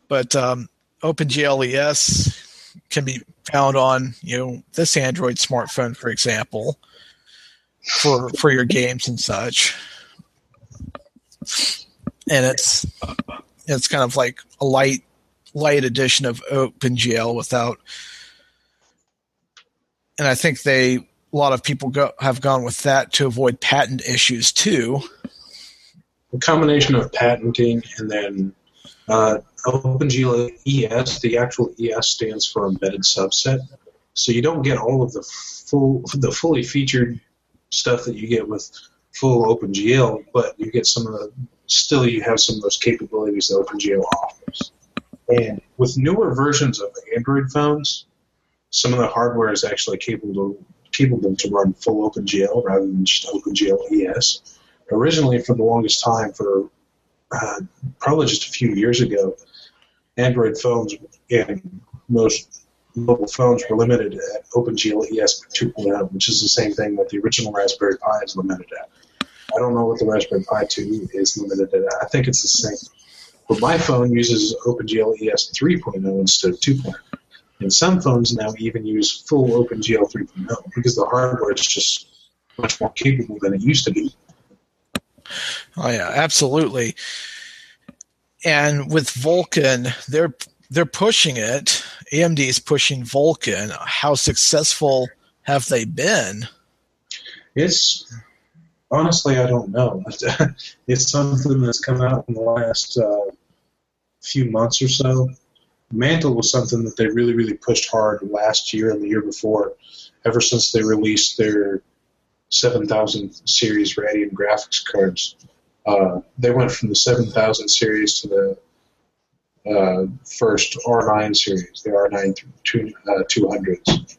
but um, OpenGL ES can be found on you know this Android smartphone, for example, for for your games and such. And it's it's kind of like a light light edition of OpenGL without and I think they a lot of people go, have gone with that to avoid patent issues too. A combination of patenting and then uh, OpenGL ES, the actual ES stands for embedded subset, so you don't get all of the full, the fully featured stuff that you get with full OpenGL, but you get some of the still you have some of those capabilities that OpenGL offers. And with newer versions of Android phones, some of the hardware is actually capable to, capable to run full OpenGL rather than just OpenGL ES. Originally, for the longest time, for uh, probably just a few years ago, Android phones and most mobile phones were limited at OpenGL ES 2.0, which is the same thing that the original Raspberry Pi is limited at. I don't know what the Raspberry Pi 2 is limited at. I think it's the same. But my phone uses OpenGL ES 3.0 instead of 2.0. And some phones now even use full OpenGL 3.0 because the hardware is just much more capable than it used to be. Oh yeah, absolutely. And with Vulkan, they're they're pushing it. AMD is pushing Vulkan. How successful have they been? It's honestly, I don't know. it's something that's come out in the last uh, few months or so. Mantle was something that they really, really pushed hard last year and the year before, ever since they released their 7000 series Radeon graphics cards. Uh, they went from the 7000 series to the uh, first R9 series, the R9 two, uh, 200s.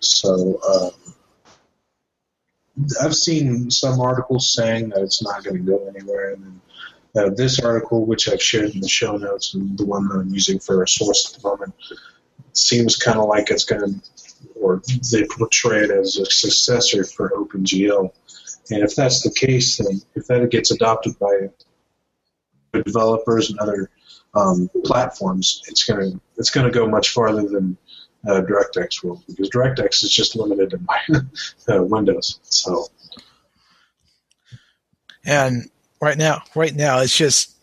So uh, I've seen some articles saying that it's not going to go anywhere, and then uh, this article, which I've shared in the show notes, and the one that I'm using for a source at the moment, seems kind of like it's going to, or they portray it as a successor for OpenGL. And if that's the case, then if that gets adopted by developers and other um, platforms, it's going to it's going to go much farther than uh, DirectX will because DirectX is just limited to uh, Windows. So, and right now, right now, it's just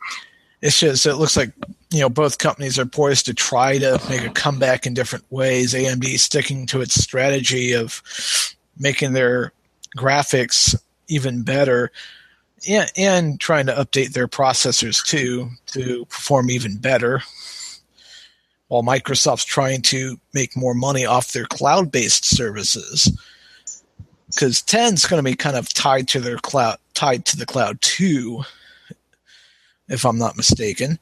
it's just it looks like you know both companies are poised to try to make a comeback in different ways. AMD sticking to its strategy of making their graphics even better and, and trying to update their processors too to perform even better. While Microsoft's trying to make more money off their cloud-based services because 10 is going to be kind of tied to their cloud tied to the cloud too if i'm not mistaken.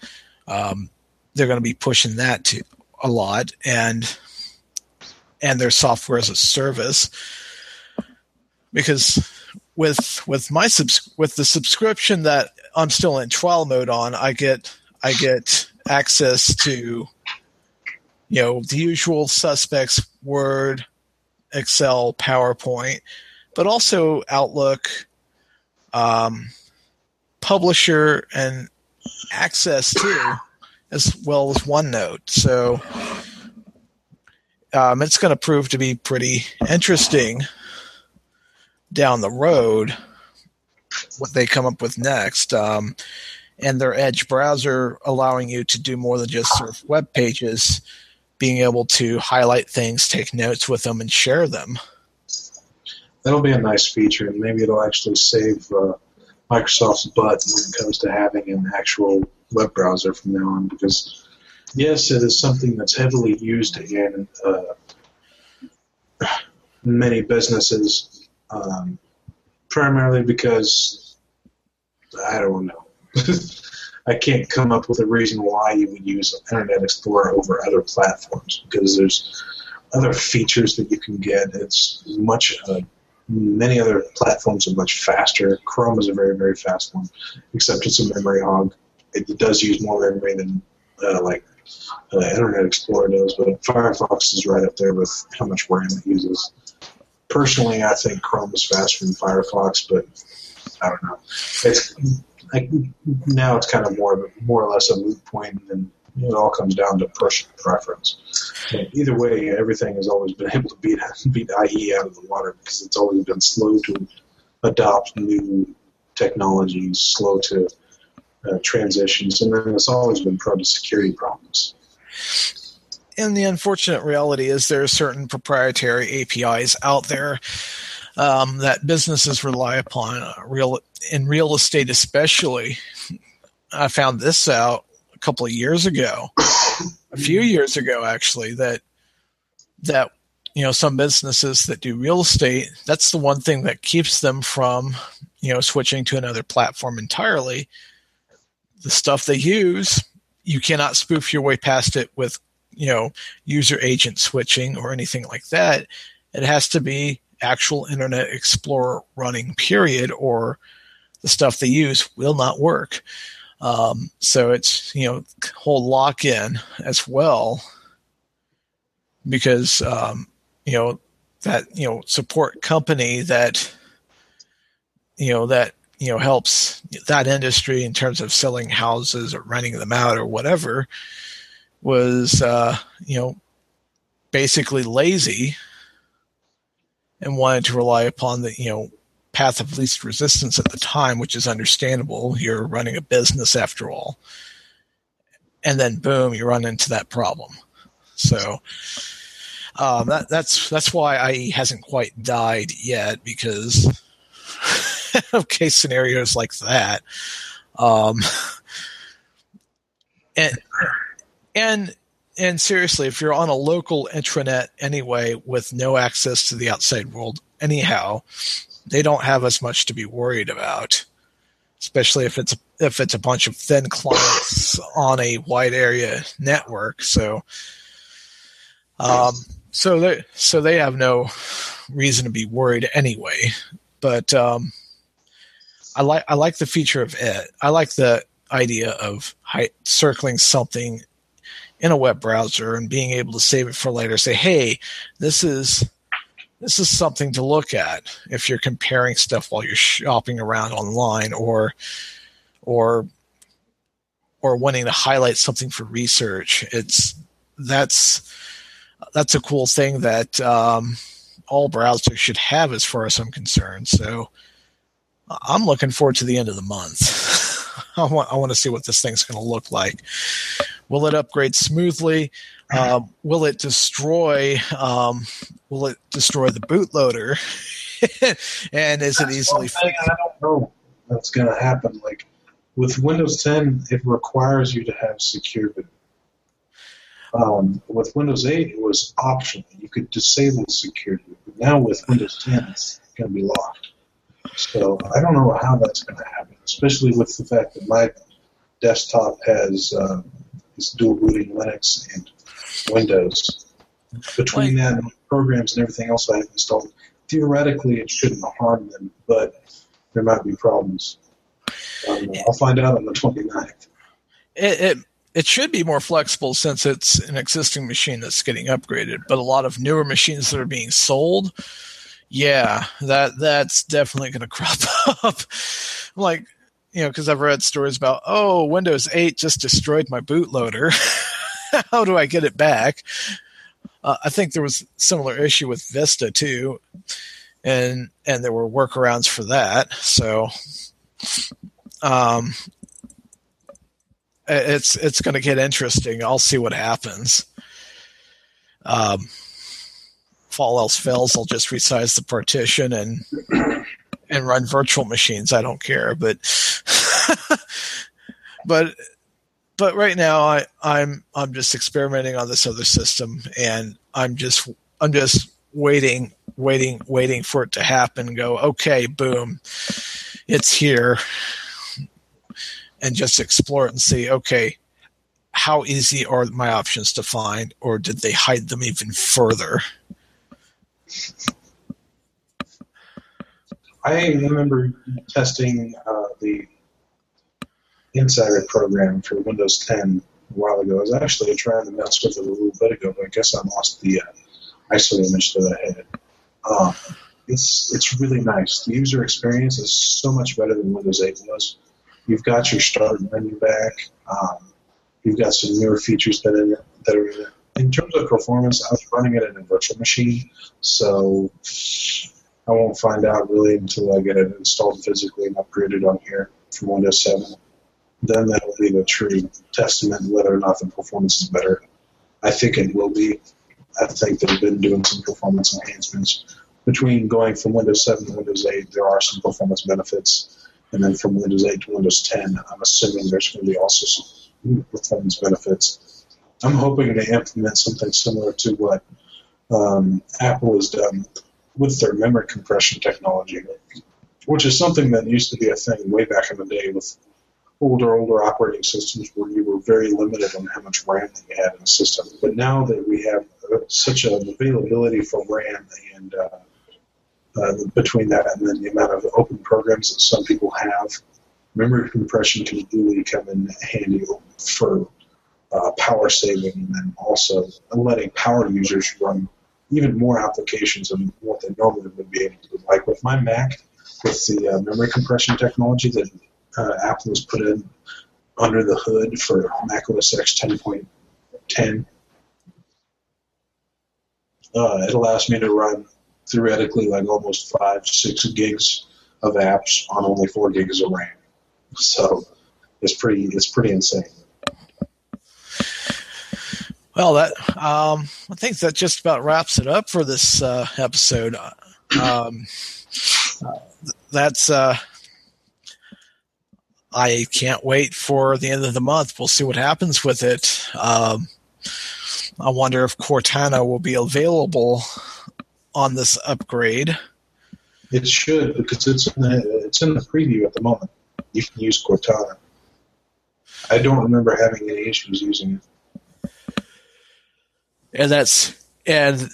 Um, they're going to be pushing that to a lot and and their software as a service. Because with with my subs with the subscription that I'm still in trial mode on, I get I get access to you know the usual suspects Word, Excel, PowerPoint, but also Outlook, um, Publisher, and Access too, as well as OneNote. So um, it's going to prove to be pretty interesting down the road what they come up with next. Um, and their Edge browser allowing you to do more than just surf web pages, being able to highlight things, take notes with them, and share them. That'll be a nice feature, and maybe it'll actually save uh, Microsoft's butt when it comes to having an actual web browser from now on. Because yes, it is something that's heavily used in uh, many businesses, um, primarily because I don't know. I can't come up with a reason why you would use Internet Explorer over other platforms because there's other features that you can get. It's much uh, many other platforms are much faster. Chrome is a very very fast one, except it's a memory hog. It, does use more memory than uh, like uh, Internet Explorer does, but Firefox is right up there with how much RAM it uses. Personally, I think Chrome is faster than Firefox, but I don't know. It's like now it's kind of more more or less a moot point, and it all comes down to personal preference. But either way, everything has always been able to beat beat IE out of the water because it's always been slow to adopt new technologies, slow to uh, transitions, and then it's always been prone to security problems. And the unfortunate reality is there are certain proprietary APIs out there um, that businesses rely upon uh, real in real estate, especially. I found this out a couple of years ago, a few years ago actually, that that you know some businesses that do real estate, that's the one thing that keeps them from you know switching to another platform entirely. The stuff they use, you cannot spoof your way past it with you know user agent switching or anything like that. It has to be actual Internet Explorer running, period, or the stuff they use will not work. Um, so it's you know whole lock in as well because um, you know that you know support company that you know that you know helps that industry in terms of selling houses or renting them out or whatever was uh, you know basically lazy and wanted to rely upon the you know path of least resistance at the time, which is understandable. You're running a business after all, and then boom, you run into that problem. So um, that, that's that's why IE hasn't quite died yet because of case scenarios like that. Um, and and and seriously, if you're on a local intranet anyway with no access to the outside world, anyhow, they don't have as much to be worried about. Especially if it's if it's a bunch of thin clients on a wide area network. So, um, so they so they have no reason to be worried anyway. But um, I like I like the feature of it. I like the idea of high, circling something in a web browser and being able to save it for later say hey this is this is something to look at if you're comparing stuff while you're shopping around online or or or wanting to highlight something for research. It's that's that's a cool thing that um, all browsers should have as far as i'm concerned. So i'm looking forward to the end of the month I want I want to see what this thing's going to look like. Will it upgrade smoothly? Um, will it destroy? Um, will it destroy the bootloader? and is That's it easily? Thing I don't know that's going to happen. Like with Windows 10, it requires you to have secure boot. Um, with Windows 8, it was optional. You could disable security. But now with Windows 10, it's going to be locked. So I don't know how that's going to happen, especially with the fact that my desktop has uh, is dual booting Linux and Windows. Between that and programs and everything else I have installed, theoretically it shouldn't harm them, but there might be problems. Um, I'll find out on the 29th. It, it it should be more flexible since it's an existing machine that's getting upgraded. But a lot of newer machines that are being sold yeah, that that's definitely going to crop up. like, you know, because I've read stories about, oh, Windows 8 just destroyed my bootloader. How do I get it back? Uh, I think there was similar issue with Vista too, and and there were workarounds for that. So, um, it's it's going to get interesting. I'll see what happens. Um, if all else fails, I'll just resize the partition and and run virtual machines. I don't care, but but but right now I I'm I'm just experimenting on this other system, and I'm just I'm just waiting waiting waiting for it to happen. Go okay, boom, it's here, and just explore it and see okay. How easy are my options to find, or did they hide them even further? I remember testing uh, the Insider program for Windows 10 a while ago. I was actually trying to mess with it a little bit ago, but I guess I lost the uh, ISO image that I had. Um, it's it's really nice. The user experience is so much better than Windows 8 was. You've got your start menu back. Um, you've got some newer features that, in, that are in it. In terms of performance, I was running it in a virtual machine, so I won't find out really until I get it installed physically and upgraded on here from Windows 7. Then that will be the true testament whether or not the performance is better. I think it will be. I think they've been doing some performance enhancements. Between going from Windows 7 to Windows 8, there are some performance benefits. And then from Windows 8 to Windows 10, I'm assuming there's going to be also some performance benefits. I'm hoping to implement something similar to what um, Apple has done with their memory compression technology, which is something that used to be a thing way back in the day with older, older operating systems where you were very limited on how much RAM that you had in the system. But now that we have uh, such an availability for RAM and uh, uh, between that and then the amount of open programs that some people have, memory compression can really come in handy for uh, power saving and then also letting power users run even more applications than what they normally would be able to. Like with my Mac, with the uh, memory compression technology that uh, Apple has put in under the hood for Mac OS X 10.10, uh, it allows me to run theoretically like almost five, six gigs of apps on only four gigs of RAM. So it's pretty, it's pretty insane. Well, that um, I think that just about wraps it up for this uh, episode. Um, that's uh, I can't wait for the end of the month. We'll see what happens with it. Um, I wonder if Cortana will be available on this upgrade. It should because it's in the it's in the preview at the moment. You can use Cortana. I don't remember having any issues using it and that's and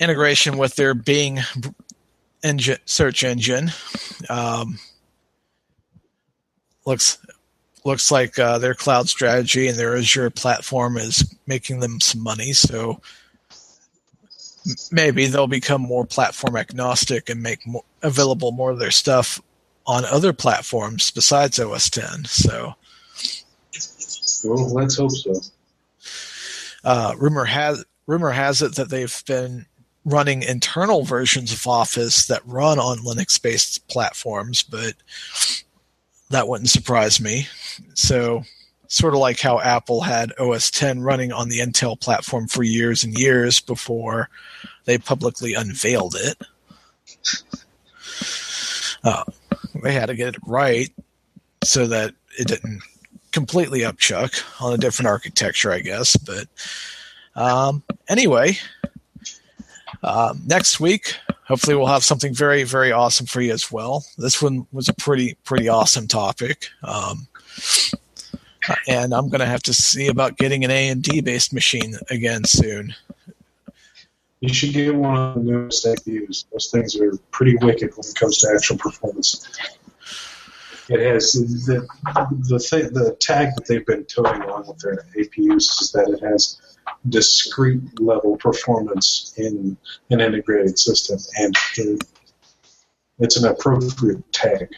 integration with their Bing engine search engine. Um, looks looks like uh, their cloud strategy and their Azure platform is making them some money. So maybe they'll become more platform agnostic and make more, available more of their stuff on other platforms besides OS 10. So, well, let's hope so. Uh, rumor has rumor has it that they've been running internal versions of Office that run on Linux based platforms, but that wouldn't surprise me. So, sort of like how Apple had OS 10 running on the Intel platform for years and years before they publicly unveiled it. Uh, they had to get it right so that it didn't completely upchuck on a different architecture, I guess. But um, anyway, uh, next week, hopefully, we'll have something very, very awesome for you as well. This one was a pretty, pretty awesome topic. Um, and I'm going to have to see about getting an AMD based machine again soon. You should get one of the newest APUs. Those things are pretty wicked when it comes to actual performance. It has the the thing, the tag that they've been toting along with their APUs is that it has discrete level performance in an integrated system, and it's an appropriate tag.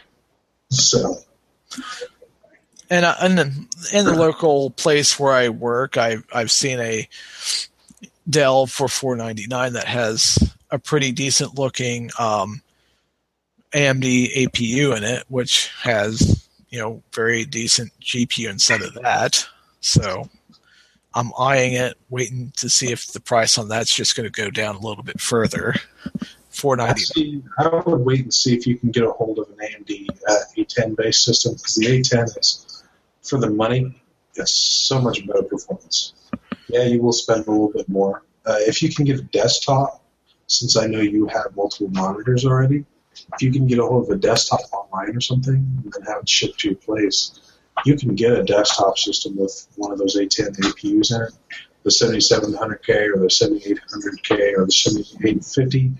So, and uh, in, the, local place where I work, I've I've seen a Dell for four ninety nine that has a pretty decent looking um, AMD APU in it, which has you know very decent GPU instead of that. So I'm eyeing it, waiting to see if the price on that's just going to go down a little bit further. Four ninety. I would wait and see if you can get a hold of an AMD uh, A10 based system because the A10 is for the money. It's so much better performance. Yeah, you will spend a little bit more. Uh, if you can get a desktop, since I know you have multiple monitors already, if you can get a hold of a desktop online or something and then have it shipped to your place, you can get a desktop system with one of those A10 APUs in it, the 7700K or the 7800K or the 7850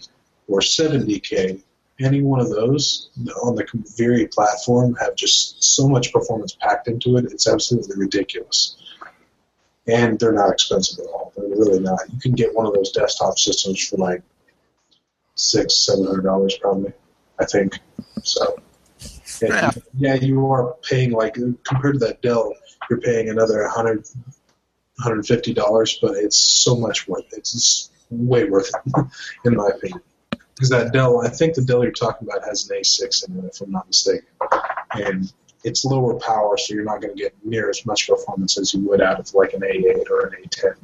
or 70K. Any one of those on the Kaveri platform have just so much performance packed into it. It's absolutely ridiculous. And they're not expensive at all. They're really not. You can get one of those desktop systems for like six, seven hundred dollars probably. I think so. Yeah, yeah, you are paying like compared to that Dell, you're paying another 100 150 dollars, but it's so much worth it. It's way worth it, in my opinion. Because that Dell, I think the Dell you're talking about has an A6 in it, if I'm not mistaken, and it's lower power, so you're not going to get near as much performance as you would out of like an A8 or an A10.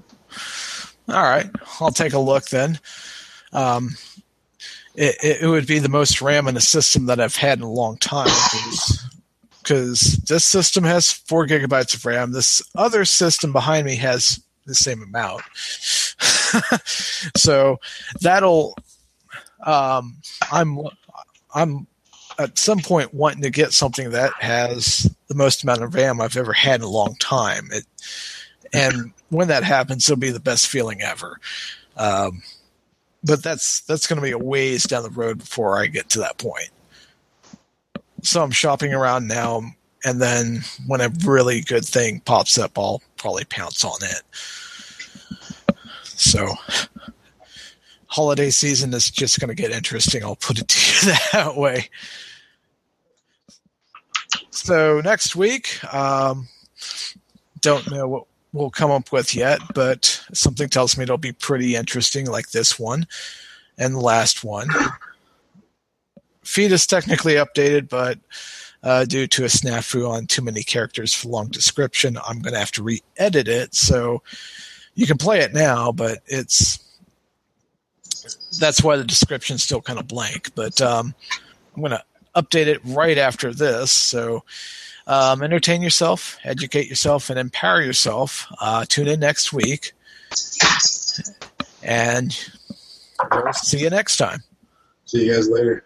All right, I'll take a look then. Um, it, it would be the most RAM in a system that I've had in a long time because this system has four gigabytes of RAM. This other system behind me has the same amount. so that'll um, I'm I'm at some point wanting to get something that has the most amount of RAM I've ever had in a long time. It, and when that happens, it'll be the best feeling ever. Um, but that's that's going to be a ways down the road before I get to that point. So I'm shopping around now, and then when a really good thing pops up, I'll probably pounce on it. So holiday season is just going to get interesting. I'll put it to you that way. So next week, um, don't know what we'll come up with yet, but something tells me it'll be pretty interesting, like this one and the last one. Feed is technically updated, but uh, due to a snafu on too many characters for long description, I'm going to have to re-edit it. So you can play it now, but it's that's why the description's still kind of blank. But um, I'm going to update it right after this. So um, entertain yourself, educate yourself, and empower yourself. Uh, tune in next week, and we'll see you next time. See you guys later.